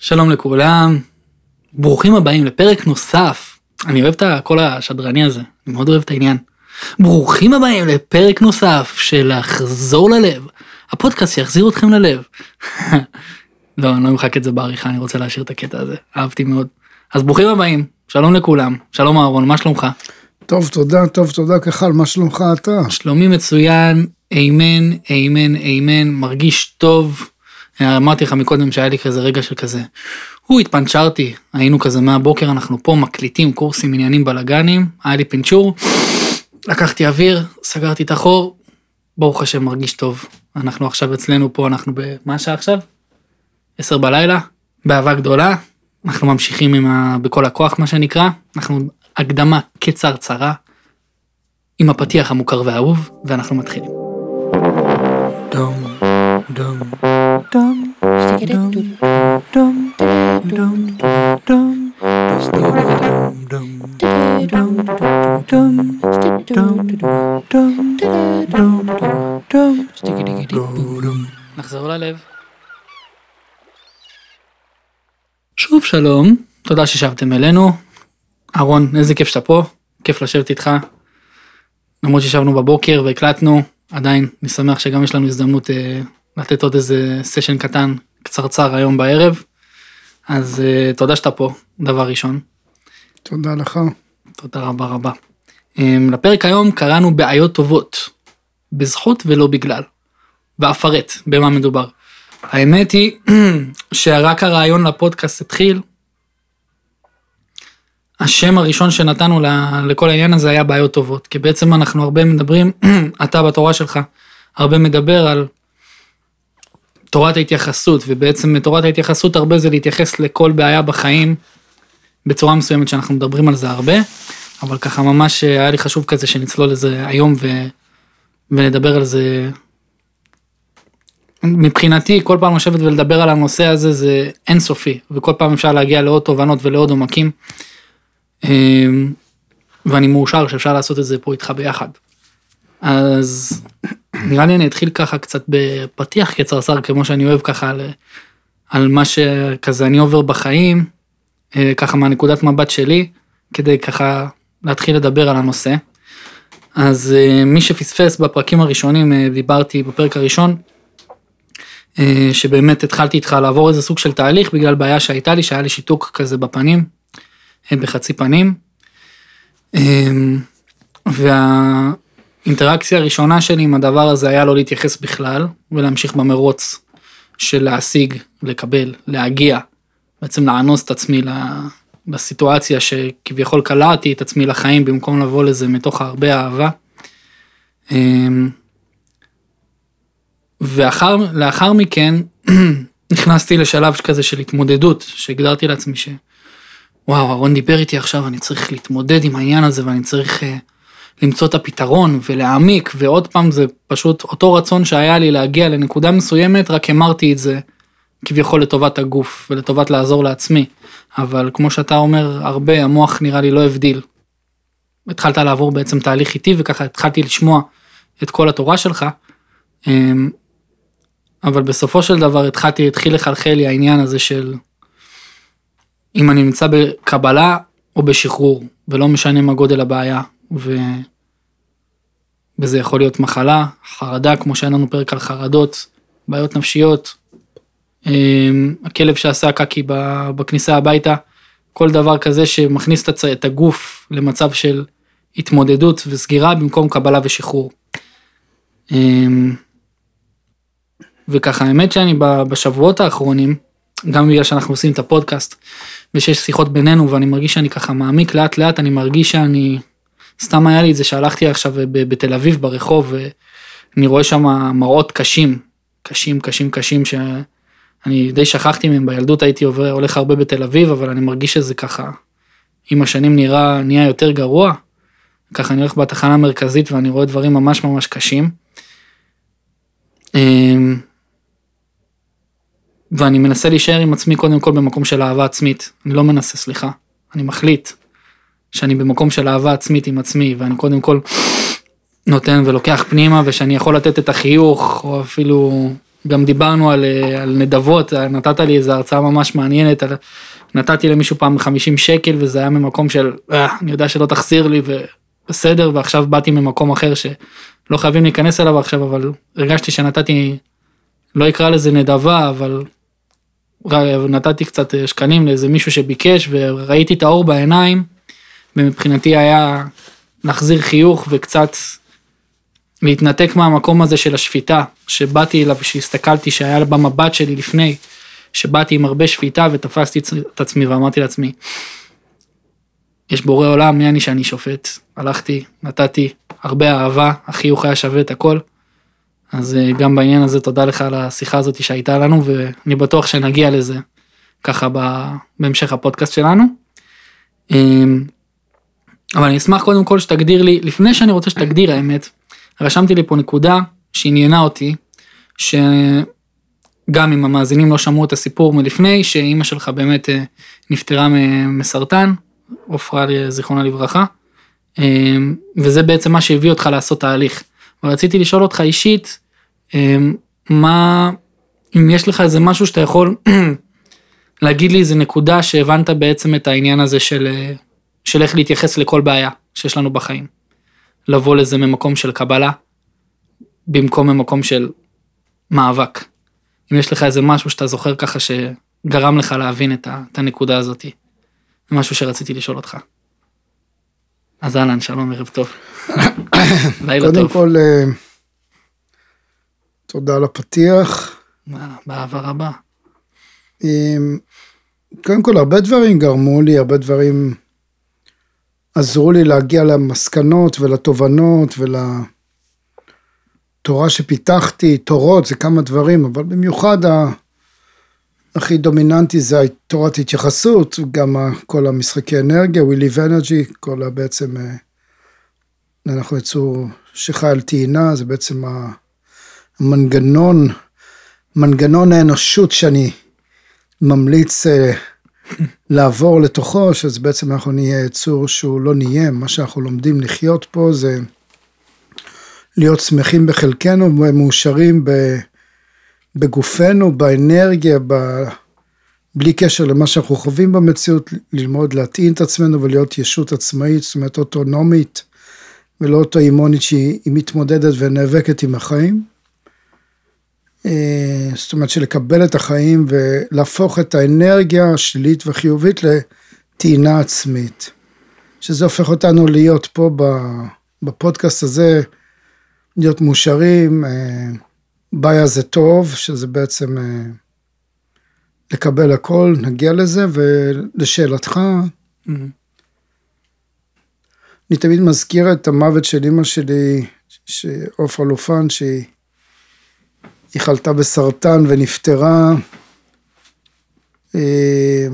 שלום לכולם, ברוכים הבאים לפרק נוסף. אני אוהב את הקול השדרני הזה, אני מאוד אוהב את העניין. ברוכים הבאים לפרק נוסף של לחזור ללב, הפודקאסט שיחזיר אתכם ללב. לא, אני לא אמחק את זה בעריכה, אני רוצה להשאיר את הקטע הזה, אהבתי מאוד. אז ברוכים הבאים, שלום לכולם, שלום אהרון, מה שלומך? טוב, תודה, טוב, תודה, כחל, מה שלומך אתה? שלומי מצוין, אמן, אמן, אמן, מרגיש טוב. אמרתי לך מקודם שהיה לי כזה רגע של כזה, הוא התפנצ'רתי, היינו כזה מהבוקר, אנחנו פה מקליטים קורסים עניינים בלאגנים, היה לי פינצ'ור, לקחתי אוויר, סגרתי את החור, ברוך השם מרגיש טוב. אנחנו עכשיו אצלנו פה, אנחנו ב... מה השעה עכשיו? עשר בלילה, באהבה גדולה, אנחנו ממשיכים עם ה... בכל הכוח מה שנקרא, אנחנו הקדמה קצרצרה, עם הפתיח המוכר והאהוב, ואנחנו מתחילים. דום, דום, דום, דום, דום, דום, דום, נחזור ללב. שוב שלום, תודה ששבתם אלינו. אהרון, איזה כיף שאתה פה, כיף לשבת איתך. למרות שישבנו בבוקר והקלטנו, עדיין, אני שמח שגם יש לנו הזדמנות אה, לתת עוד איזה סשן קטן, קצרצר היום בערב. אז אה, תודה שאתה פה, דבר ראשון. תודה לך. תודה רבה רבה. אה, לפרק היום קראנו בעיות טובות, בזכות ולא בגלל. ואפרט במה מדובר. האמת היא שרק הרעיון לפודקאסט התחיל, השם הראשון שנתנו לכל העניין הזה היה בעיות טובות, כי בעצם אנחנו הרבה מדברים, אתה בתורה שלך, הרבה מדבר על תורת ההתייחסות, ובעצם תורת ההתייחסות הרבה זה להתייחס לכל בעיה בחיים בצורה מסוימת שאנחנו מדברים על זה הרבה, אבל ככה ממש היה לי חשוב כזה שנצלול לזה היום ו... ונדבר על זה. מבחינתי כל פעם לשבת ולדבר על הנושא הזה זה אינסופי, וכל פעם אפשר להגיע לעוד תובנות ולעוד עומקים. אמ, ואני מאושר שאפשר לעשות את זה פה איתך ביחד. אז נראה לי אני אתחיל ככה קצת בפתיח קצרצר כמו שאני אוהב ככה על, על מה שכזה אני עובר בחיים, אה, ככה מהנקודת מבט שלי, כדי ככה להתחיל לדבר על הנושא. אז אה, מי שפספס בפרקים הראשונים, אה, דיברתי בפרק הראשון, שבאמת התחלתי איתך לעבור איזה סוג של תהליך בגלל בעיה שהייתה לי, שהיה לי שיתוק כזה בפנים, בחצי פנים. והאינטראקציה הראשונה שלי עם הדבר הזה היה לא להתייחס בכלל ולהמשיך במרוץ של להשיג, לקבל, להגיע, בעצם לאנוס את עצמי לסיטואציה שכביכול קלעתי את עצמי לחיים במקום לבוא לזה מתוך הרבה אהבה. ולאחר מכן נכנסתי לשלב כזה של התמודדות שהגדרתי לעצמי ש... וואו, אהרון דיבר איתי עכשיו, אני צריך להתמודד עם העניין הזה ואני צריך uh, למצוא את הפתרון ולהעמיק, ועוד פעם זה פשוט אותו רצון שהיה לי להגיע לנקודה מסוימת, רק המרתי את זה כביכול לטובת הגוף ולטובת לעזור לעצמי. אבל כמו שאתה אומר הרבה, המוח נראה לי לא הבדיל. התחלת לעבור בעצם תהליך איתי וככה התחלתי לשמוע את כל התורה שלך. אמ, אבל בסופו של דבר התחלתי, התחיל לחלחל לי העניין הזה של אם אני נמצא בקבלה או בשחרור, ולא משנה מה גודל הבעיה. וזה יכול להיות מחלה, חרדה, כמו שהיה לנו פרק על חרדות, בעיות נפשיות, אמ, הכלב שעשה קקי בכניסה הביתה, כל דבר כזה שמכניס את הגוף למצב של התמודדות וסגירה במקום קבלה ושחרור. אמ, וככה האמת שאני בשבועות האחרונים, גם בגלל שאנחנו עושים את הפודקאסט, ושיש שיחות בינינו ואני מרגיש שאני ככה מעמיק לאט לאט, אני מרגיש שאני, סתם היה לי את זה שהלכתי עכשיו בתל אביב ברחוב ואני רואה שם מראות קשים, קשים, קשים, קשים, שאני די שכחתי מהם, בילדות הייתי עובר, הולך הרבה בתל אביב, אבל אני מרגיש שזה ככה, עם השנים נראה, נהיה יותר גרוע. ככה אני הולך בתחנה המרכזית ואני רואה דברים ממש ממש קשים. אמ, ואני מנסה להישאר עם עצמי קודם כל במקום של אהבה עצמית. אני לא מנסה, סליחה. אני מחליט שאני במקום של אהבה עצמית עם עצמי, ואני קודם כל נותן ולוקח פנימה, ושאני יכול לתת את החיוך, או אפילו גם דיברנו על, אה, על נדבות, נתת לי איזו הרצאה ממש מעניינת, על, נתתי למישהו פעם 50 שקל וזה היה ממקום של, אה, אני יודע שלא תחזיר לי ובסדר, ועכשיו באתי ממקום אחר שלא חייבים להיכנס אליו עכשיו, אבל הרגשתי שנתתי, לא אקרא לזה נדבה, אבל נתתי קצת אה, שקלים לאיזה מישהו שביקש וראיתי את האור בעיניים, ומבחינתי היה להחזיר חיוך וקצת להתנתק מהמקום הזה של השפיטה, שבאתי אליו, שהסתכלתי, שהיה במבט שלי לפני, שבאתי עם הרבה שפיטה ותפסתי את עצמי ואמרתי לעצמי, יש בורא עולם, מי אני שאני שופט? הלכתי, נתתי הרבה אהבה, החיוך היה שווה את הכל. אז אה, גם בעניין הזה תודה לך על השיחה הזאת שהייתה לנו, ואני בטוח שנגיע לזה ככה בהמשך הפודקאסט שלנו. אבל אני אשמח קודם כל שתגדיר לי, לפני שאני רוצה שתגדיר האמת, רשמתי לי פה נקודה שעניינה אותי, שגם אם המאזינים לא שמעו את הסיפור מלפני, שאימא שלך באמת אה, נפטרה מסרטן, עופרה זיכרונה לברכה, אמ, וזה בעצם מה שהביא אותך לעשות תהליך. ורציתי לשאול אותך אישית, אמ, מה, אם יש לך איזה משהו שאתה יכול להגיד לי איזה נקודה שהבנת בעצם את העניין הזה של, אה, של איך להתייחס לכל בעיה שיש לנו בחיים. לבוא לזה ממקום של קבלה, במקום ממקום של מאבק. אם יש לך איזה משהו שאתה זוכר ככה שגרם לך להבין את, ה, את הנקודה הזאתי. זה משהו שרציתי לשאול אותך. אז אהלן, שלום, ערב טוב. לילה טוב. קודם כל, אה, תודה על הפתיח. באהבה רבה. קודם כל, הרבה דברים גרמו לי, הרבה דברים עזרו לי להגיע למסקנות ולתובנות ולתורה שפיתחתי, תורות זה כמה דברים, אבל במיוחד הכי דומיננטי זה תורת התייחסות, גם כל המשחקי אנרגיה, We Live Energy, כל בעצם, אה, אנחנו יצור שחי על טעינה, זה בעצם המנגנון, מנגנון האנושות שאני ממליץ אה, לעבור לתוכו, שזה בעצם אנחנו נהיה יצור שהוא לא נהיה, מה שאנחנו לומדים לחיות פה זה להיות שמחים בחלקנו ומאושרים ב... בגופנו, באנרגיה, ב... בלי קשר למה שאנחנו חווים במציאות, ללמוד להתאים את עצמנו ולהיות ישות עצמאית, זאת אומרת אוטונומית, ולא אוטואימונית שהיא מתמודדת ונאבקת עם החיים. אה, זאת אומרת שלקבל את החיים ולהפוך את האנרגיה השלילית וחיובית לטעינה עצמית. שזה הופך אותנו להיות פה בפודקאסט הזה, להיות מאושרים, אה, בעיה זה טוב, שזה בעצם אה, לקבל הכל, נגיע לזה, ולשאלתך, mm-hmm. אני תמיד מזכיר את המוות של אימא שלי, עופרה לופן, שהיא חלתה בסרטן ונפטרה. אה,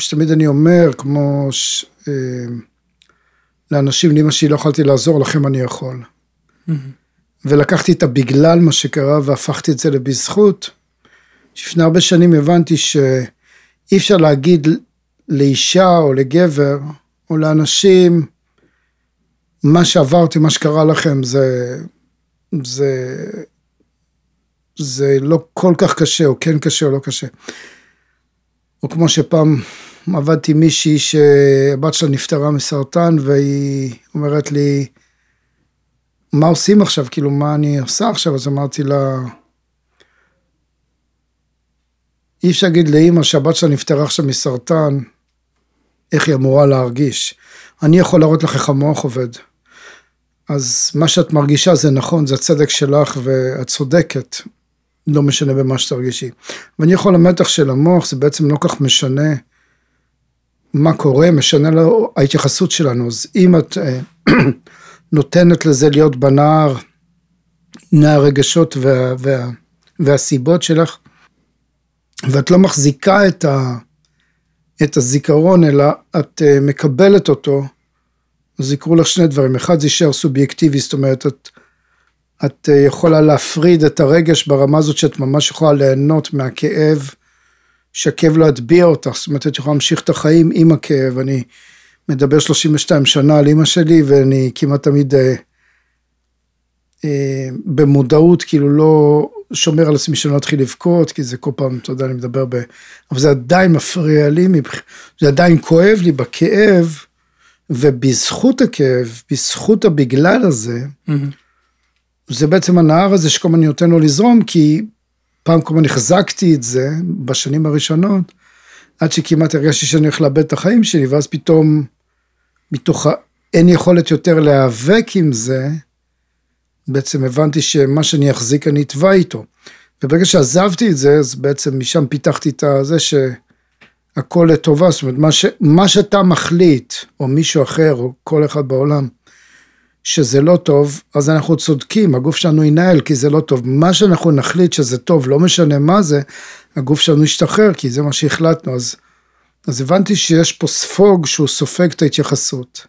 שתמיד אני אומר, כמו ש... אה, לאנשים, לאמא שלי לא יכולתי לעזור, לכם אני יכול. Mm-hmm. ולקחתי את הבגלל מה שקרה והפכתי את זה לבזכות. לפני הרבה שנים הבנתי שאי אפשר להגיד לאישה או לגבר או לאנשים, מה שעברתי, מה שקרה לכם זה, זה, זה לא כל כך קשה, או כן קשה או לא קשה. או כמו שפעם עבדתי עם מישהי שהבת שלה נפטרה מסרטן והיא אומרת לי, מה עושים עכשיו, כאילו, מה אני עושה עכשיו? אז אמרתי לה, אי אפשר להגיד לאימא שהבת שלה נפטרה עכשיו מסרטן, איך היא אמורה להרגיש. אני יכול להראות לך איך המוח עובד. אז מה שאת מרגישה זה נכון, זה הצדק שלך ואת צודקת, לא משנה במה שתרגישי. ואני יכול למתח של המוח, זה בעצם לא כך משנה מה קורה, משנה לו ההתייחסות שלנו. אז אם את אה, נותנת לזה להיות בנער, נער רגשות וה, וה, והסיבות שלך, ואת לא מחזיקה את, ה, את הזיכרון, אלא את uh, מקבלת אותו, אז יקרו לך שני דברים. אחד, זה יישאר סובייקטיבי, זאת אומרת, את, את uh, יכולה להפריד את הרגש ברמה הזאת שאת ממש יכולה ליהנות מהכאב, שהכאב לא יטביע אותך, זאת אומרת, את יכולה להמשיך את החיים עם הכאב. אני מדבר 32 שנה על אימא שלי, ואני כמעט תמיד אה, אה, במודעות, כאילו לא, שומר על עצמי שלא אתחיל לבכות, כי זה כל פעם, אתה יודע, אני מדבר ב... אבל זה עדיין מפריע לי. זה עדיין כואב לי בכאב, ובזכות הכאב, בזכות הבגלל הזה, Mm-hmm. זה בעצם הנהר הזה שכל הזמן נותן לו לזרום, כי פעם כל הזמן החזקתי את זה בשנים הראשונות, עד שכמעט הרגשתי שאני הולך לאבד את החיים שלי, ואז פתאום, מתוך ה... אין יכולת יותר להיאבק עם זה, בעצם הבנתי שמה שאני אחזיק אני אתבע איתו. וברגע שעזבתי את זה, אז בעצם משם פיתחתי את הזה שהכל לטובה, זאת אומרת, מה, ש... מה שאתה מחליט, או מישהו אחר, או כל אחד בעולם, שזה לא טוב, אז אנחנו צודקים, הגוף שלנו ינהל כי זה לא טוב. מה שאנחנו נחליט שזה טוב, לא משנה מה זה, הגוף שלנו ישתחרר, כי זה מה שהחלטנו. אז, אז הבנתי שיש פה ספוג שהוא סופג את ההתייחסות.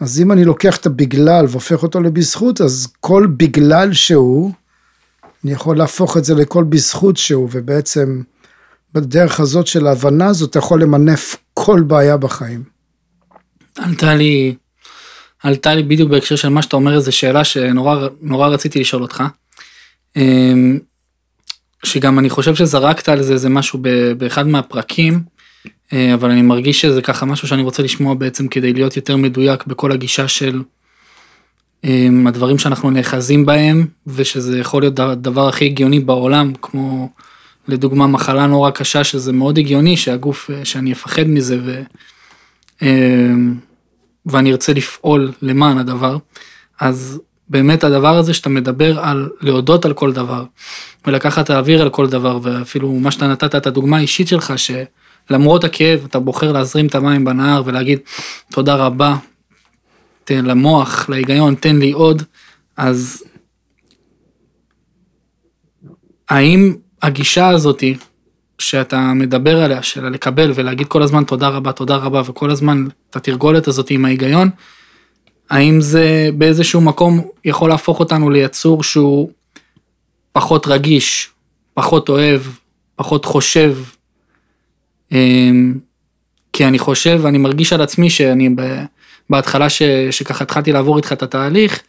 אז אם אני לוקח את הבגלל והופך אותו לבזכות, אז כל בגלל שהוא, אני יכול להפוך את זה לכל בזכות שהוא, ובעצם בדרך הזאת של ההבנה הזאת, אתה יכול למנף כל בעיה בחיים. עלתה לי, עלתה לי בדיוק בהקשר של מה שאתה אומר, איזו שאלה שנורא נורא רציתי לשאול אותך. אמ, שגם אני חושב שזרקת על זה איזה משהו באחד מהפרקים, אה, אבל אני מרגיש שזה ככה משהו שאני רוצה לשמוע בעצם כדי להיות יותר מדויק בכל הגישה של אמ, הדברים שאנחנו נאחזים בהם, ושזה יכול להיות הדבר הכי הגיוני בעולם, כמו לדוגמה מחלה נורא קשה, שזה מאוד הגיוני שהגוף, אה, שאני אפחד מזה ו... ואני ארצה לפעול למען הדבר, אז באמת הדבר הזה שאתה מדבר על להודות על כל דבר, ולקחת האוויר על כל דבר, ואפילו מה שאתה נתת את הדוגמה האישית שלך, שלמרות הכאב אתה בוחר להזרים את המים בנהר ולהגיד תודה רבה, תן למוח, להיגיון, תן לי עוד, אז האם הגישה הזאתי שאתה מדבר עליה, של לקבל ולהגיד כל הזמן תודה רבה, תודה רבה, וכל הזמן את התרגולת הזאת עם ההיגיון, האם זה באיזשהו מקום יכול להפוך אותנו ליצור שהוא פחות רגיש, פחות אוהב, פחות חושב? אמ, כי אני חושב, אני מרגיש על עצמי שאני בהתחלה ש, שככה התחלתי לעבור איתך את התהליך,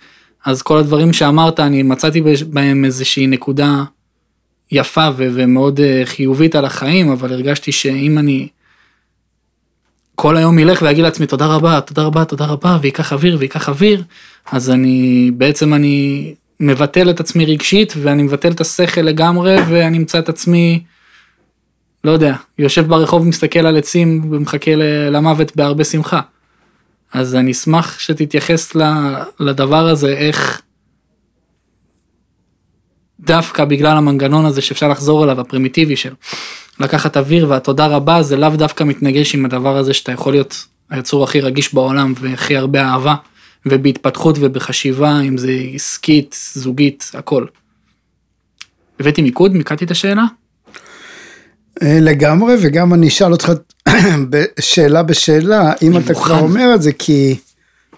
אז כל הדברים שאמרת, אני מצאתי בהם איזושהי נקודה יפה ו- ומאוד אה, חיובית על החיים, אבל הרגשתי שאם אני כל היום ילך ויגיד לעצמי תודה רבה, תודה רבה, תודה רבה, וייקח אוויר וייקח אוויר, אז אני, בעצם אני מבטל את עצמי רגשית, ואני מבטל את השכל לגמרי, ואני אמצא את עצמי, לא יודע, יושב ברחוב, מסתכל על עצים ומחכה למוות בהרבה שמחה. אז אני אשמח שתתייחס לדבר הזה, איך דווקא בגלל המנגנון הזה שאפשר לחזור אליו, הפרימיטיבי של לקחת אוויר והתודה רבה, זה לאו דווקא מתנגש עם הדבר הזה שאתה יכול להיות היצור הכי רגיש בעולם והכי הרבה אהבה, ובהתפתחות ובחשיבה, אם זה עסקית, זוגית, הכל. הבאתי מיקוד? מיקדתי את השאלה? אה, לגמרי, וגם אני אשאל אותך שאלה בשאלה, אם אתה מוכן. כבר אומר את זה, כי...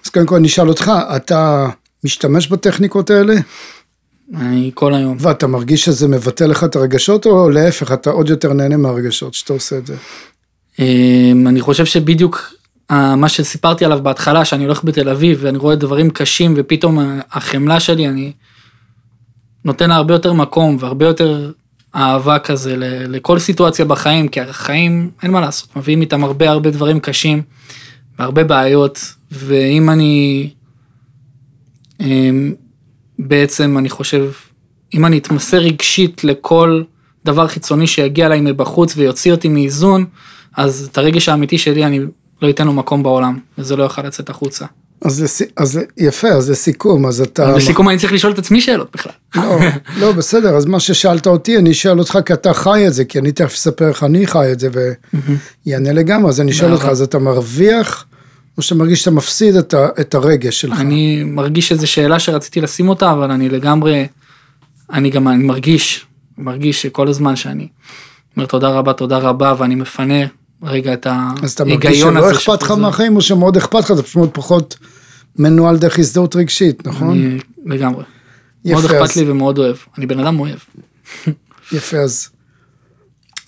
אז קודם כל אני אשאל אותך, אתה משתמש בטכניקות האלה? אני כל היום. ואתה מרגיש שזה מבטל לך את הרגשות, או להפך, אתה עוד יותר נהנה מהרגשות שאתה עושה את זה? אמ, אני חושב שבדיוק אה, מה שסיפרתי עליו בהתחלה, שאני הולך בתל אביב ואני רואה דברים קשים ופתאום ה- החמלה שלי, אני נותן לה הרבה יותר מקום והרבה יותר אהבה כזה לכל סיטואציה בחיים, כי החיים, אין מה לעשות, מביאים איתם הרבה הרבה דברים קשים והרבה בעיות, ואם אני אמ, בעצם, אני חושב, אם אני אתמסר רגשית לכל דבר חיצוני שיגיע אליי מבחוץ ויוציא אותי מאיזון, אז את הרגש האמיתי שלי אני לא אתן לו מקום בעולם, וזה לא יוכל לצאת החוצה. אז, לס... אז יפה, אז לסיכום, אז אתה... לסיכום אני צריך לשאול את עצמי שאלות בכלל. לא, לא, בסדר, אז מה ששאלת אותי, אני אשאל אותך כי אתה חי את זה, כי אני תכף אספר איך אני חי את זה ויענה לגמרי, אז אני שואל אותך. אז אתה מרוויח, או שאתה מרגיש שאתה מפסיד את, ה... את הרגש שלך? אני מרגיש שזו שאלה שרציתי לשים אותה, אבל אני לגמרי, אני גם אני מרגיש, מרגיש שכל הזמן שאני אומר תודה רבה, תודה רבה, ואני מפנה רגע את אז אתה מרגיש ההיגיון שלא הזה. אכפת לך. מהחיים, או שמאוד אכפת לך, אתה פשוט פחות מנוהל דרך הזדהות רגשית, נכון? אני לגמרי. מאוד יפה, אכפת אז- לי ומאוד אוהב. אני בן אדם אוהב. יפה, אז...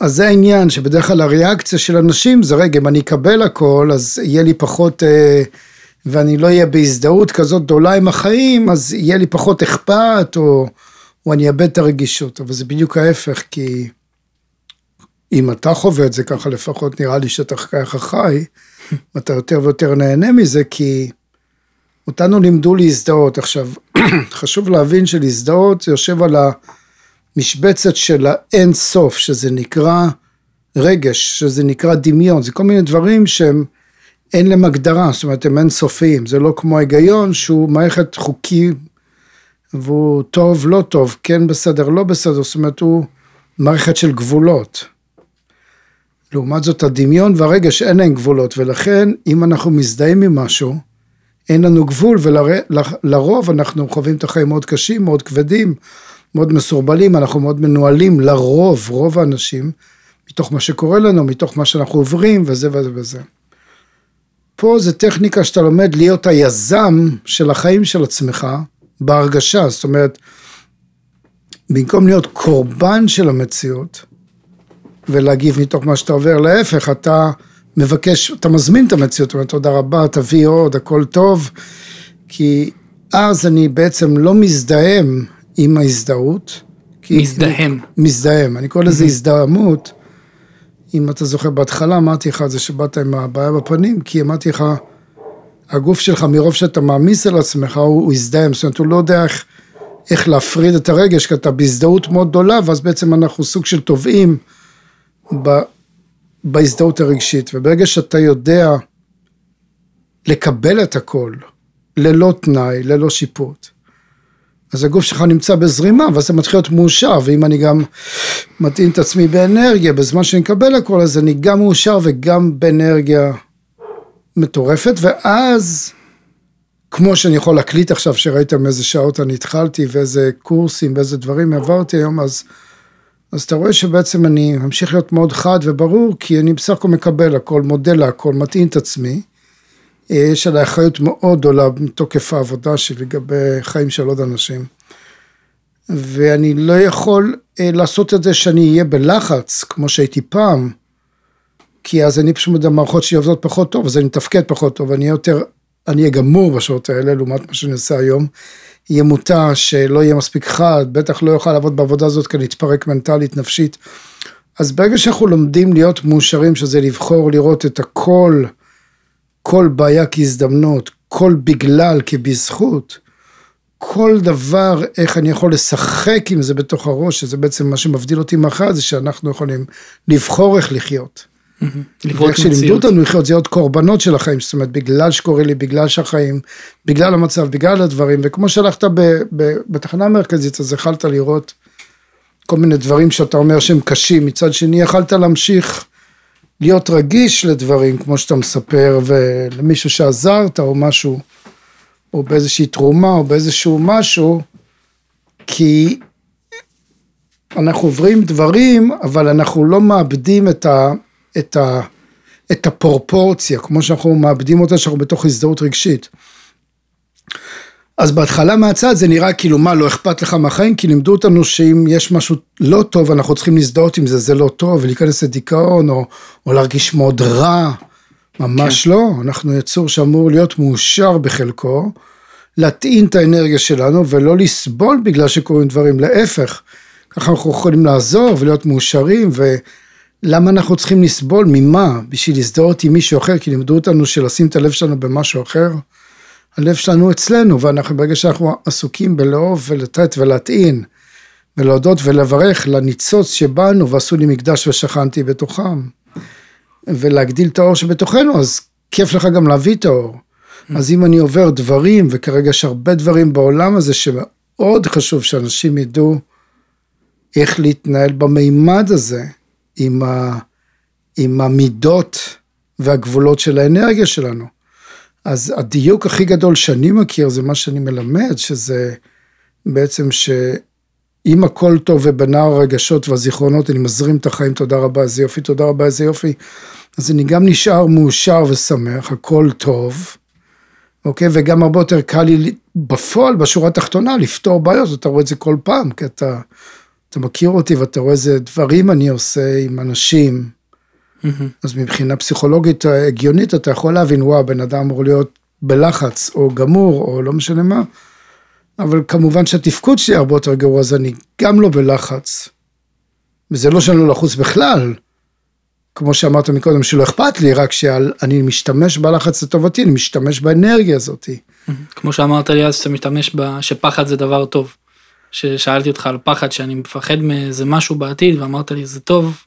אז זה העניין, שבדרך כלל הריאקציה של אנשים זה, רגע, אם אני אקבל הכל, אז יהיה לי פחות, אה, ואני לא אהיה בהזדהות כזאת גדולה עם החיים, אז יהיה לי פחות אכפת, או, או אני אאבד את הרגישות, אבל זה בדיוק ההפך, כי אם אתה חווה את זה ככה, לפחות נראה לי שאתה ככה חי, ואתה יותר ויותר נהנה מזה, כי אותנו לימדו להזדהות. עכשיו, חשוב להבין שלהזדהות זה יושב על המשבצת של האין סוף, שזה נקרא רגש, שזה נקרא דמיון, זה כל מיני דברים שהם אין להם הגדרה, זאת אומרת הם אינסופיים, זה לא כמו ההיגיון שהוא מערכת חוקי והוא טוב, לא טוב, כן בסדר, לא בסדר, זאת אומרת הוא מערכת של גבולות. לעומת זאת הדמיון והרגש אין להם גבולות, ולכן אם אנחנו מזדהים עם משהו, אין לנו גבול, ולרוב אנחנו חווים את החיים מאוד קשים, מאוד כבדים, מאוד מסורבלים, אנחנו מאוד מנוהלים, לרוב, רוב האנשים, מתוך מה שקורה לנו, מתוך מה שאנחנו עוברים, וזה וזה וזה. פה זה טכניקה שאתה לומד להיות היזם של החיים של עצמך, בהרגשה, זאת אומרת, במקום להיות קורבן של המציאות, ולהגיב מתוך מה שאתה עובר, להפך, אתה מבקש, אתה מזמין את המציאות, אומר תודה רבה, תביא עוד, הכל טוב, כי אז אני בעצם לא מזדהם עם ההזדהות. מזדהם. מזדהם, אני קורא לזה הזדהמות. אם אתה זוכר, בהתחלה אמרתי לך זה שבאת עם הבעיה בפנים, כי אמרתי לך, הגוף שלך מרוב שאתה מעמיס על עצמך הוא, הוא הזדהם, זאת אומרת הוא לא יודע איך, איך להפריד את הרגש, כי אתה בהזדהות מאוד גדולה, ואז בעצם אנחנו סוג של תובעים בהזדהות הרגשית, וברגע שאתה יודע לקבל את הכל, ללא תנאי, ללא שיפוט, אז הגוף שלך נמצא בזרימה, ואז זה מתחיל להיות מאושר, ואם אני גם מטעין את עצמי באנרגיה, בזמן שאני מקבל הכל, אז אני גם מאושר וגם באנרגיה מטורפת, ואז, כמו שאני יכול להקליט עכשיו, שראיתם איזה שעות אני התחלתי, ואיזה קורסים, ואיזה דברים עברתי היום, אז, אז אתה רואה שבעצם אני ממשיך להיות מאוד חד וברור, כי אני בסך הכל מקבל הכל, מודה להכל, מטעין את עצמי. יש עליי אחריות מאוד גדולה מתוקף העבודה שלי לגבי חיים של עוד אנשים. ואני לא יכול אה, לעשות את זה שאני אהיה בלחץ, כמו שהייתי פעם, כי אז אני פשוט, המערכות שלי עובדות פחות טוב, אז אני מתפקד פחות טוב, אני יותר, אני אהיה גמור בשעות האלה, לעומת מה שאני עושה היום. יהיה מותש, שלא יהיה מספיק חד, בטח לא יוכל לעבוד בעבודה הזאת כי אני אתפרק מנטלית, נפשית. אז ברגע שאנחנו לומדים להיות מאושרים, שזה לבחור לראות את הכל, כל בעיה כהזדמנות, כל בגלל כבזכות, כל דבר, איך אני יכול לשחק עם זה בתוך הראש, שזה בעצם מה שמבדיל אותי מאחד, זה שאנחנו יכולים לבחור איך לחיות. ואיך שלימדו אותנו לחיות, זה עוד קורבנות של החיים, זאת אומרת, בגלל שקורה לי, בגלל שהחיים, בגלל המצב, בגלל הדברים, וכמו שהלכת בתחנה המרכזית, אז יכלת לראות כל מיני דברים שאתה אומר שהם קשים, מצד שני יכלת להמשיך להיות רגיש לדברים, כמו שאתה מספר, ולמישהו שעזרת או משהו, או באיזושהי תרומה או באיזשהו משהו, כי אנחנו עוברים דברים, אבל אנחנו לא מאבדים את, ה, את, ה, את הפרופורציה, כמו שאנחנו מאבדים אותה, שאנחנו בתוך הזדהות רגשית. אז בהתחלה מהצד זה נראה כאילו מה לא אכפת לך מהחיים? כי לימדו אותנו שאם יש משהו לא טוב אנחנו צריכים להזדהות עם זה זה לא טוב ולהיכנס לדיכאון או, או להרגיש מאוד רע. ממש כן. לא. אנחנו יצור שאמור להיות מאושר בחלקו להטעין את האנרגיה שלנו ולא לסבול בגלל שקורים דברים. להפך ככה אנחנו יכולים לעזור ולהיות מאושרים ולמה אנחנו צריכים לסבול? ממה? בשביל להזדהות עם מישהו אחר כי לימדו אותנו שלשים את הלב שלנו במשהו אחר הלב שלנו אצלנו, ואנחנו ברגע שאנחנו עסוקים בלאהוב ולתת ולהטעין, ולהודות ולברך לניצוץ שבאנו ועשו לי מקדש ושכנתי בתוכם, ולהגדיל את האור שבתוכנו, אז כיף לך גם להביא את האור. אז אם אני עובר דברים, וכרגע יש הרבה דברים בעולם הזה שמאוד חשוב שאנשים ידעו איך להתנהל במימד הזה, עם, ה, עם המידות והגבולות של האנרגיה שלנו. אז הדיוק הכי גדול שאני מכיר זה מה שאני מלמד, שזה בעצם שאם הכל טוב ובנער הרגשות והזיכרונות, אני מזרים את החיים, תודה רבה, איזה יופי, תודה רבה, איזה יופי, אז אני גם נשאר מאושר ושמח, הכל טוב, אוקיי? וגם הרבה יותר קל לי בפועל, בשורה התחתונה, לפתור בעיות, אתה רואה את זה כל פעם, כי אתה, אתה מכיר אותי ואתה רואה איזה דברים אני עושה עם אנשים. Mm-hmm. אז מבחינה פסיכולוגית הגיונית אתה יכול להבין, וואו, בן אדם אמור להיות בלחץ, או גמור, או לא משנה מה, אבל כמובן שהתפקוד שלי הרבה יותר גרוע, אז אני גם לא בלחץ. וזה לא שאני לא לחוץ בכלל, כמו שאמרת מקודם, שלא אכפת לי, רק שאני משתמש בלחץ לטובתי, אני משתמש באנרגיה הזאת. כמו שאמרת לי אז, שאתה משתמש ב... שפחד זה דבר טוב. ששאלתי אותך על פחד, שאני מפחד מאיזה משהו בעתיד, ואמרת לי, זה טוב,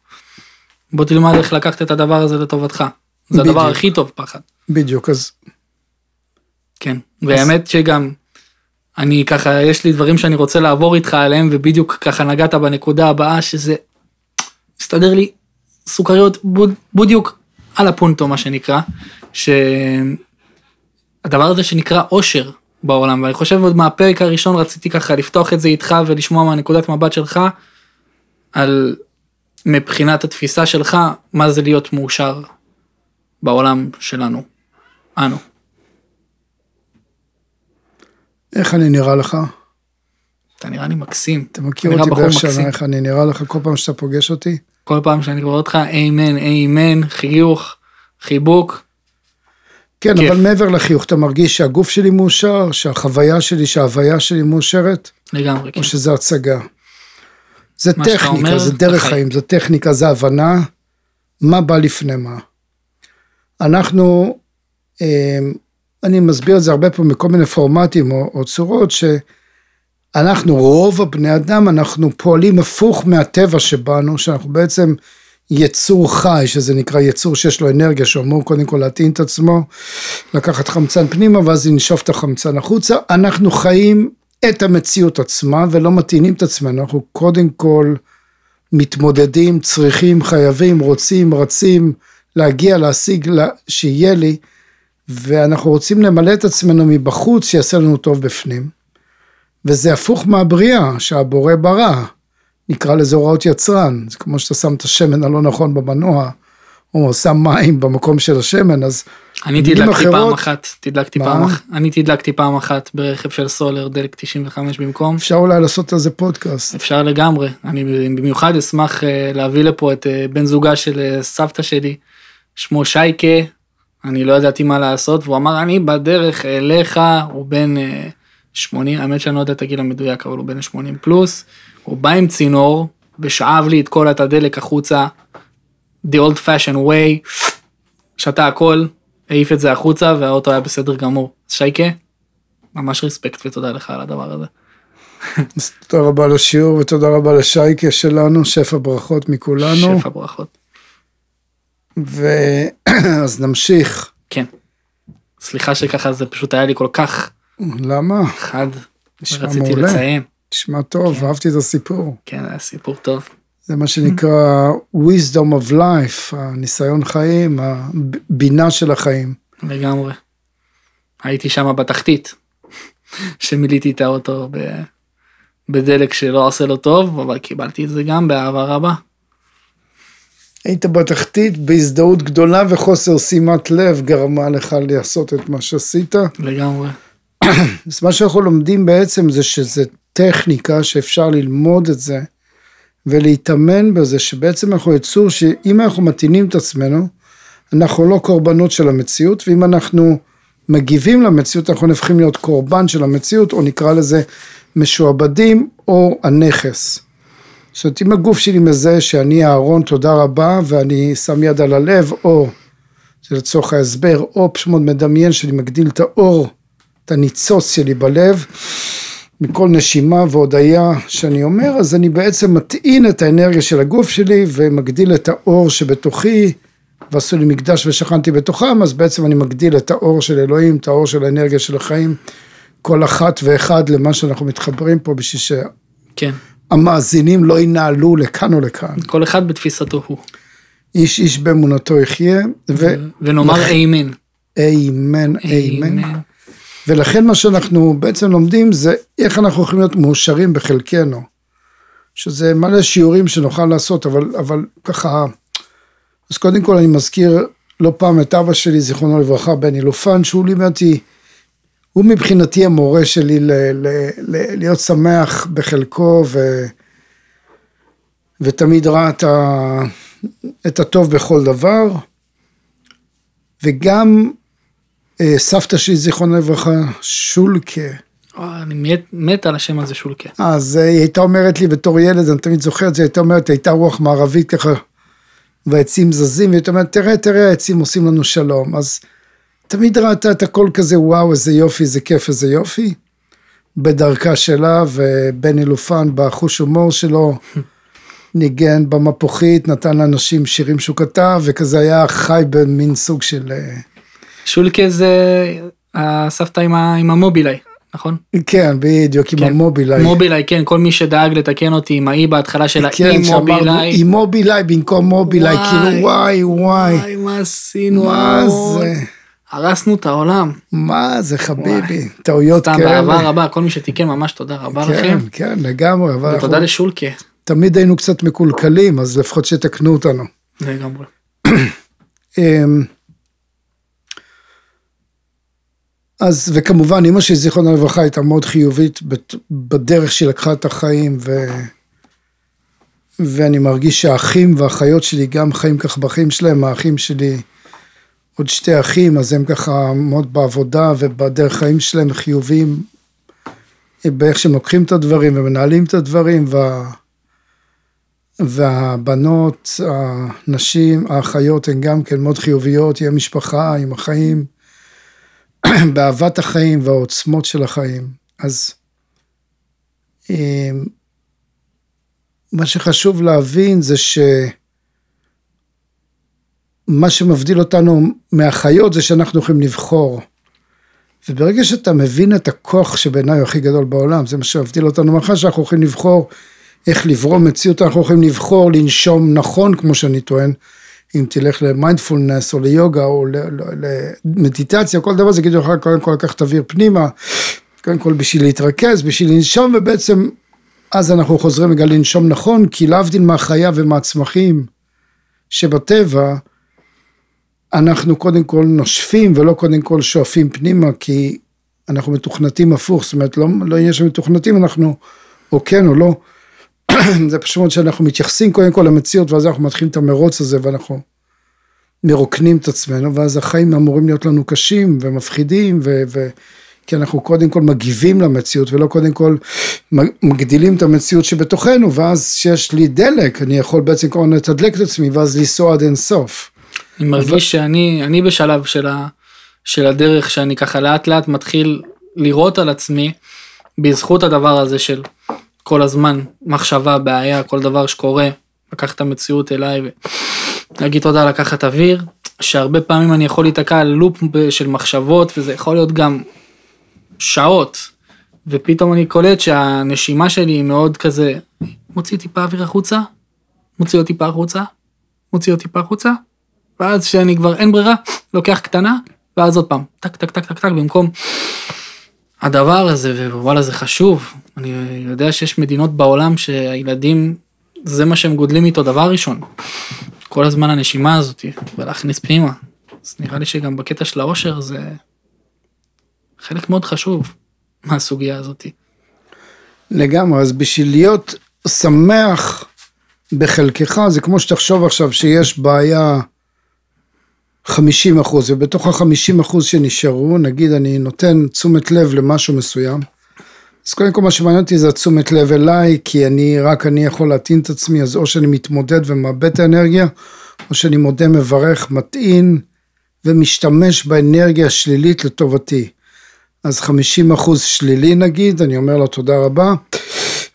בוא תלמד איך לקחת את הדבר הזה לטובתך. זה בדיוק. הדבר הכי טוב, פחד. בדיוק, אז כן, והאמת שגם, אני ככה, יש לי דברים שאני רוצה לעבור איתך עליהם, ובדיוק ככה נגעת בנקודה הבאה, שזה מסתדר לי סוכריות בדיוק על הפונטו, מה שנקרא, שהדבר הזה שנקרא אושר בעולם, ואני חושב עוד מהפרק הראשון רציתי ככה לפתוח את זה איתך ולשמוע מהנקודת מבט שלך, על מבחינת התפיסה שלך, מה זה להיות מאושר בעולם שלנו, אנו. איך אני נראה לך? אתה נראה לי מקסים. אתה מכיר אותי מקסים. שנה, איך אני נראה לך כל פעם שאתה פוגש אותי? כל פעם שאני רואה אותך, איימן, איימן, חיוך, חיבוק. כן, כיף. אבל מעבר לחיוך, אתה מרגיש שהגוף שלי מאושר, שהחוויה שלי, שההוויה שלי מאושרת, לגמרי, כן. או שזה הצגה? זה טכניקה, אומר, זה דרך החיים. חיים, זה טכניקה, זה הבנה, מה בא לפני מה. אנחנו, אה, אני מסביר את זה הרבה פעמים בכל מיני פורמטים או, או צורות, שאנחנו, רוב הבני אדם, אנחנו פועלים הפוך מהטבע שבנו, שאנחנו בעצם יצור חי, שזה נקרא יצור שיש לו אנרגיה, שאמור קודם כל להטעין את עצמו, לקחת חמצן פנימה ואז לנשוף את החמצן החוצה. אנחנו חיים את המציאות עצמה ולא מטעינים את עצמנו, אנחנו קודם כל מתמודדים, צריכים, חייבים, רוצים, רצים להגיע, להשיג, לה- שיהיה לי, ואנחנו רוצים למלא את עצמנו מבחוץ, שיעשה לנו טוב בפנים. וזה הפוך מהבריאה, שהבורא ברא. נקרא לזה הוראות יצרן, זה כמו שאתה שם את השמן הלא נכון במנוע, או שם מים במקום של השמן, אז אני תדלקתי פעם אחרות- אחת, תדלקתי? פעם אחת, אני תדלקתי פעם אחת ברכב של סולר, דלק 95 במקום. אפשר אולי לעשות על זה פודקאסט. אפשר לגמרי, אני במיוחד אשמח אה, להביא לפה את אה, בן זוגה של אה, סבתא שלי, שמו שייקה, אני לא ידעתי מה לעשות, והוא אמר אני בדרך אליך, הוא בן אה, 80, האמת שאני לא יודע את הגיל המדויק, אבל הוא בן 80 פלוס, הוא בא עם צינור, ושאב לי את כל את הדלק החוצה, the old fashion way, שתה הכל, העיף את זה החוצה, והאוטו היה בסדר גמור. שייקה, ממש רספקט ותודה לך על הדבר הזה. אז תודה רבה על השיעור ותודה רבה לשייקה שלנו, שפע ברכות מכולנו. שפע ברכות. ואז נמשיך. כן. סליחה שככה זה פשוט היה לי כל כך למה? חד, נשמע רציתי מעולה. לציין. נשמע טוב, אהבתי את הסיפור. כן, היה סיפור טוב. זה מה שנקרא wisdom of life, הניסיון חיים, הבינה של החיים. לגמרי. הייתי שם בתחתית, שמילאתי את האוטו ב... בדלק שלא עושה לו טוב, אבל קיבלתי את זה גם באהבה רבה. היית בתחתית בהזדהות גדולה וחוסר שימת לב גרמה לך לעשות את מה שעשית. לגמרי. אז מה שאנחנו לומדים בעצם זה שזה טכניקה שאפשר ללמוד את זה ולהתאמן בזה, שבעצם אנחנו יצור שאם אנחנו מתאינים את עצמנו, אנחנו לא קורבנות של המציאות, ואם אנחנו מגיבים למציאות, אנחנו נהפכים להיות קורבן של המציאות, או נקרא לזה משועבדים, או הנכס. זאת אומרת, אם הגוף שלי מזהה שאני אהרון, תודה רבה, ואני שם יד על הלב, או, זה לצורך ההסבר, או פשוט מדמיין שאני מגדיל את האור, את הניצוץ שלי בלב, מכל נשימה והודיה שאני אומר, אז אני בעצם מטעין את האנרגיה של הגוף שלי ומגדיל את האור שבתוכי, ועשו לי מקדש ושכנתי בתוכם, אז בעצם אני מגדיל את האור של אלוהים, את האור של האנרגיה של החיים, כל אחת ואחד למה שאנחנו מתחברים פה בשביל כן. שהמאזינים לא ינעלו לכאן או לכאן. כל אחד בתפיסתו הוא. איש איש באמונתו יחיה, ונאמר איימן. ואמן, אמן. ולכן מה שאנחנו בעצם לומדים זה איך אנחנו יכולים להיות מאושרים בחלקנו. שזה מלא שיעורים שנוכל לעשות, אבל, אבל ככה, אז קודם כל אני מזכיר לא פעם את אבא שלי, זיכרונו לברכה, בני לופן, שהוא לימד אותי, הוא מבחינתי המורה שלי ל, ל, ל, להיות שמח בחלקו, ו, ותמיד ראה את, את הטוב בכל דבר, וגם סבתא שלי, זיכרונה לברכה, שולקה, אה, אני מת, מת על השם הזה שולקה. אז היא הייתה אומרת לי בתור ילד, אני תמיד זוכר את זה, היא הייתה אומרת, הייתה רוח מערבית ככה, והעצים זזים, והיא הייתה אומרת, תראה, תראה, העצים עושים לנו שלום. אז תמיד ראתה את הכל כזה, וואו, איזה יופי, איזה כיף, איזה יופי. בדרכה שלה, ובני לופן בחוש הומור שלו, ניגן במפוחית, נתן לאנשים שירים שהוא כתב, וכזה היה חי במין סוג של... שולקה זה הסבתא עם, ה, עם המובילאיי, נכון? כן, בדיוק, עם כן. המובילאיי. מובילאי, כן, כל מי שדאג לתקן אותי עם האי בהתחלה של כן, האי מובילאיי. עם מובילאיי במקום מובילאיי, וואי. כאילו וואי, וואי. וואי, מה עשינו? מה? זה? הרסנו את העולם. מה זה חביבי, טעויות סתם כאלה. באהבה רבה, כל מי שתיקן ממש תודה רבה כן, לכם. כן, לגמרי, אבל אנחנו ותודה לשולקה. תמיד היינו קצת מקולקלים, אז לפחות שיתקנו אותנו. לגמרי. אז וכמובן אמא שלי זיכרונה לברכה הייתה מאוד חיובית בדרך שהיא לקחה את החיים ו... ואני מרגיש שהאחים והאחיות שלי גם חיים כך בחיים שלהם, האחים שלי עוד שתי אחים אז הם ככה מאוד בעבודה ובדרך חיים שלהם חיוביים באיך שהם לוקחים את הדברים ומנהלים את הדברים וה... והבנות, הנשים, האחיות הן גם כן מאוד חיוביות, היא המשפחה, עם החיים, באהבת החיים והעוצמות של החיים. אז אמ, מה שחשוב להבין זה שמה שמבדיל אותנו מהחיות זה שאנחנו יכולים לבחור. וברגע שאתה מבין את הכוח שבעיניי הוא הכי גדול בעולם, זה מה שמבדיל אותנו מהחיות, שאנחנו יכולים לבחור איך לברום מציאות, אנחנו יכולים לבחור לנשום נכון, כמו שאני טוען, אם תלך למיינדפולנס או ליוגה או למדיטציה, כל דבר זה יגידו לך קודם כל לקחת אוויר פנימה, קודם כל בשביל להתרכז, בשביל לנשום, ובעצם אז אנחנו חוזרים רגע לנשום נכון, כי להבדיל מהחיה ומהצמחים שבטבע, אנחנו קודם כל נושפים ולא קודם כל שואפים פנימה, כי אנחנו מתוכנתים הפוך, זאת אומרת, לא, לא עניין שמתוכנתים, אנחנו או כן או לא, זה פשוט מאוד שאנחנו מתייחסים קודם כל למציאות, ואז אנחנו מתחילים את המרוץ הזה, ואנחנו מרוקנים את עצמנו, ואז החיים אמורים להיות לנו קשים ומפחידים, ו... ו כי אנחנו קודם כל מגיבים למציאות, ולא קודם כל מגדילים את המציאות שבתוכנו, ואז שיש לי דלק, אני יכול בעצם כבר לתדלק את עצמי, ואז לנסוע עד אין סוף. אני מרגיש שאני אני בשלב של, ה, של הדרך שאני ככה לאט לאט מתחיל לראות על עצמי בזכות הדבר הזה של כל הזמן מחשבה, בעיה, כל דבר שקורה, לקח את המציאות אליי ולהגיד תודה לקחת אוויר, שהרבה פעמים אני יכול להיתקע על לופ של מחשבות וזה יכול להיות גם שעות, ופתאום אני קולט שהנשימה שלי היא מאוד כזה, מוציא טיפה אוויר החוצה, מוציא אותי טיפה החוצה, מוציא אותי טיפה החוצה, ואז כשאני כבר אין ברירה, לוקח קטנה, ואז עוד פעם, טק טק טק טק טק, במקום הדבר הזה, ווואלה זה חשוב, אני יודע שיש מדינות בעולם שהילדים, זה מה שהם גודלים איתו דבר ראשון. כל הזמן הנשימה הזאת, ולהכניס פנימה. אז נראה לי שגם בקטע של העושר זה חלק מאוד חשוב מהסוגיה הזאת. לגמרי, אז בשביל להיות שמח בחלקך, זה כמו שתחשוב עכשיו שיש בעיה 50 אחוז, ובתוך ה-50 אחוז שנשארו, נגיד אני נותן תשומת לב למשהו מסוים, אז קודם כל מה שמעניין אותי זה התשומת לב אליי, כי אני, רק אני יכול להטעין את עצמי, אז או שאני מתמודד ומאבד את האנרגיה, או שאני מודה, מברך, מטעין, ומשתמש באנרגיה השלילית לטובתי. אז 50 אחוז שלילי נגיד, אני אומר לו תודה רבה,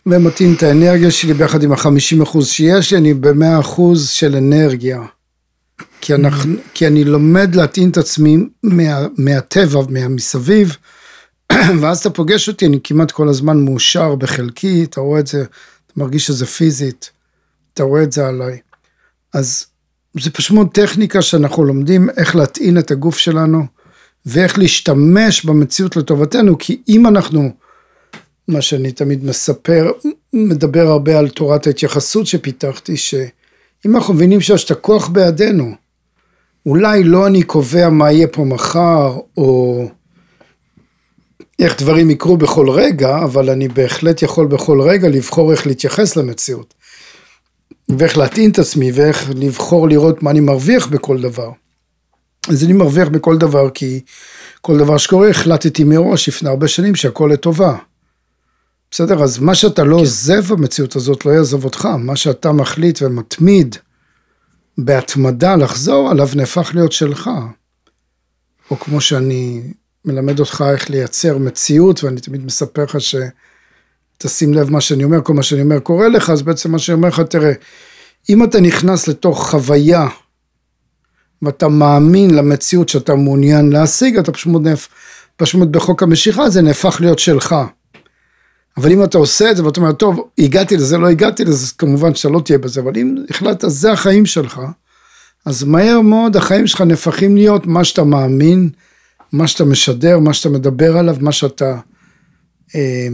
ומטעין את האנרגיה שלי ביחד עם ה-50 אחוז שיש לי, אני ב-100 אחוז של אנרגיה. כי, אנחנו, כי אני לומד להטעין את עצמי מה, מהטבע, מהמסביב, ואז אתה פוגש אותי, אני כמעט כל הזמן מאושר בחלקי, אתה רואה את זה, אתה מרגיש שזה פיזית, אתה רואה את זה עליי. אז זה פשוט מאוד טכניקה שאנחנו לומדים איך להטעין את הגוף שלנו, ואיך להשתמש במציאות לטובתנו, כי אם אנחנו, מה שאני תמיד מספר, מדבר הרבה על תורת ההתייחסות שפיתחתי, שאם אנחנו מבינים שיש את הכוח בידינו, אולי לא אני קובע מה יהיה פה מחר, או איך דברים יקרו בכל רגע, אבל אני בהחלט יכול בכל רגע לבחור איך להתייחס למציאות. ואיך להטעין את עצמי, ואיך לבחור לראות מה אני מרוויח בכל דבר. אז אני מרוויח בכל דבר, כי כל דבר שקורה, החלטתי מראש לפני הרבה שנים שהכל לטובה. בסדר? אז מה שאתה לא עוזב במציאות הזאת לא יעזוב אותך, מה שאתה מחליט ומתמיד בהתמדה לחזור עליו נהפך להיות שלך. או כמו שאני מלמד אותך איך לייצר מציאות, ואני תמיד מספר לך שתשים לב מה שאני אומר, כל מה שאני אומר קורה לך, אז בעצם מה שאני אומר לך, תראה, אם אתה נכנס לתוך חוויה ואתה מאמין למציאות שאתה מעוניין להשיג, אתה פשוט, נהפ... פשוט בחוק המשיכה זה נהפך להיות שלך. אבל אם אתה עושה את זה ואתה אומר, טוב, הגעתי לזה, לא הגעתי לזה, אז כמובן שאתה לא תהיה בזה, אבל אם החלטת, זה החיים שלך, אז מהר מאוד החיים שלך נהפכים להיות מה שאתה מאמין, מה שאתה משדר, מה שאתה מדבר עליו, מה שאתה אה,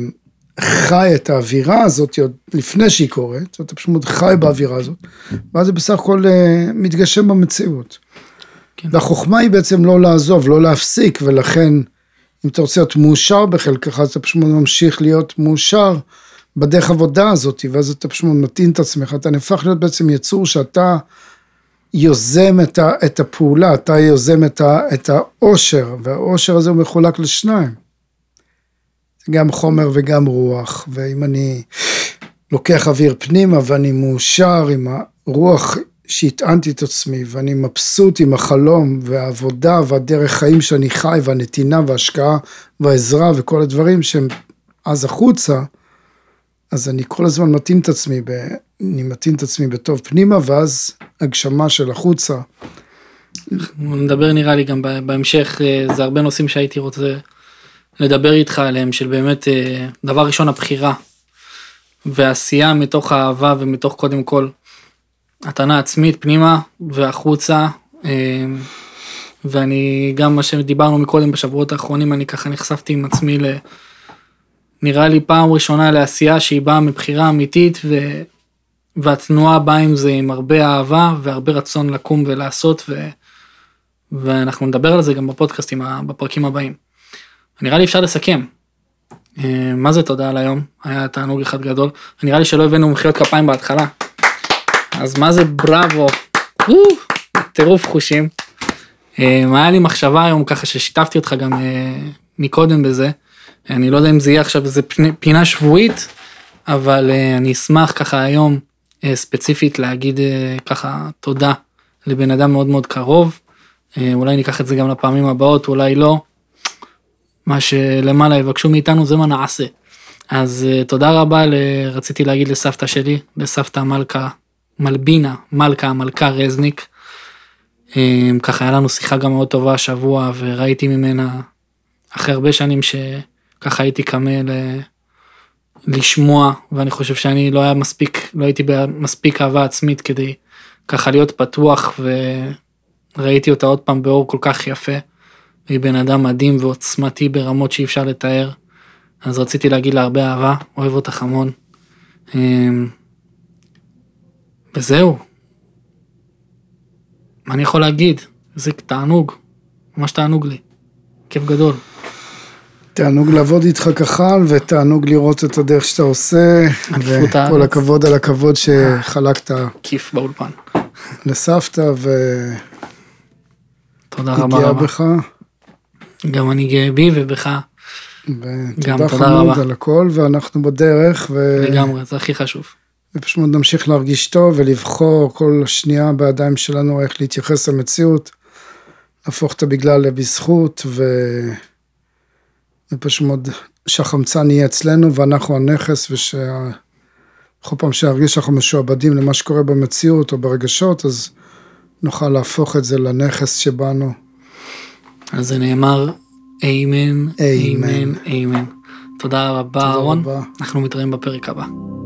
חי את האווירה הזאת עוד לפני שהיא קורית, אתה פשוט חי באווירה הזאת, ואז זה בסך הכל אה, מתגשם במציאות. כן. והחוכמה היא בעצם לא לעזוב, לא להפסיק, ולכן אם אתה רוצה להיות מאושר בחלקך, אז אתה פשוט ממשיך להיות מאושר בדרך עבודה הזאת, ואז אתה פשוט מתאים את עצמך, אתה נהפך להיות בעצם יצור שאתה יוזם את, ה, את הפעולה, אתה יוזם את, ה, את העושר, והעושר הזה הוא מחולק לשניים. זה גם חומר וגם רוח, ואם אני לוקח אוויר פנימה ואני מאושר עם הרוח שהטענתי את עצמי, ואני מבסוט עם החלום והעבודה והדרך חיים שאני חי, והנתינה וההשקעה והעזרה וכל הדברים שהם אז החוצה, אז אני כל הזמן מתאים את עצמי, ב... אני מתאים את עצמי בטוב פנימה, ואז הגשמה של החוצה. נדבר נראה לי גם בהמשך, אה, זה הרבה נושאים שהייתי רוצה לדבר איתך עליהם, של באמת, אה, דבר ראשון הבחירה, ועשייה מתוך האהבה ומתוך קודם כל התנה עצמית פנימה והחוצה. אה, ואני גם מה שדיברנו מקודם בשבועות האחרונים אני ככה נחשפתי עם עצמי ל... נראה לי פעם ראשונה לעשייה שהיא באה מבחירה אמיתית ו... והתנועה באה עם זה עם הרבה אהבה והרבה רצון לקום ולעשות ו... ואנחנו נדבר על זה גם בפודקאסטים בפרקים הבאים. נראה לי אפשר לסכם. אה, מה זה תודה על היום? היה תענוג אחד גדול. נראה לי שלא הבאנו מחיאות כפיים בהתחלה. אז מה זה בראבו? טירוף חושים. אה, היה לי מחשבה היום ככה ששיתפתי אותך גם אה, מקודם בזה. אני לא יודע אם זה יהיה עכשיו איזה פינה שבועית, אבל אני אשמח ככה היום ספציפית להגיד ככה תודה לבן אדם מאוד מאוד קרוב. אולי ניקח את זה גם לפעמים הבאות, אולי לא. מה שלמעלה יבקשו מאיתנו זה מה נעשה. אז תודה רבה, רציתי להגיד לסבתא שלי, לסבתא מלכה מלבינה, מלכה המלכה רזניק. אמ, ככה היה לנו שיחה גם מאוד טובה השבוע וראיתי ממנה אחרי הרבה שנים שככה הייתי קמה ל... לשמוע ואני חושב שאני לא היה מספיק לא הייתי במספיק אהבה עצמית כדי ככה להיות פתוח וראיתי אותה עוד פעם באור כל כך יפה. היא בן אדם מדהים ועוצמתי ברמות שאי אפשר לתאר. אז רציתי להגיד לה הרבה אהבה אוהב אותך המון. וזהו. מה אני יכול להגיד? זה תענוג, ממש תענוג לי. כיף גדול. תענוג לעבוד איתך כחל, ותענוג לראות את הדרך שאתה עושה, וכל הכבוד על הכבוד שחלקת. כיף באולפן. לסבתא, ו... תודה רבה רבה. בך. גם אני גאה בי ובך. ותודה חמוד על הכל, ואנחנו בדרך. ו... לגמרי, זה הכי חשוב. ופשוט נמשיך להרגיש טוב ולבחור כל שנייה בידיים שלנו איך להתייחס למציאות, להפוך את הבגלל לבזכות ו... ופשוט מאוד שהחמצן יהיה אצלנו ואנחנו הנכס ושה... בכל פעם שנרגיש שאנחנו משועבדים למה שקורה במציאות או ברגשות, אז נוכל להפוך את זה לנכס שבנו. אז זה נאמר אמן, אמן, אמן. תודה רבה, אהרון. אנחנו מתראים בפרק הבא.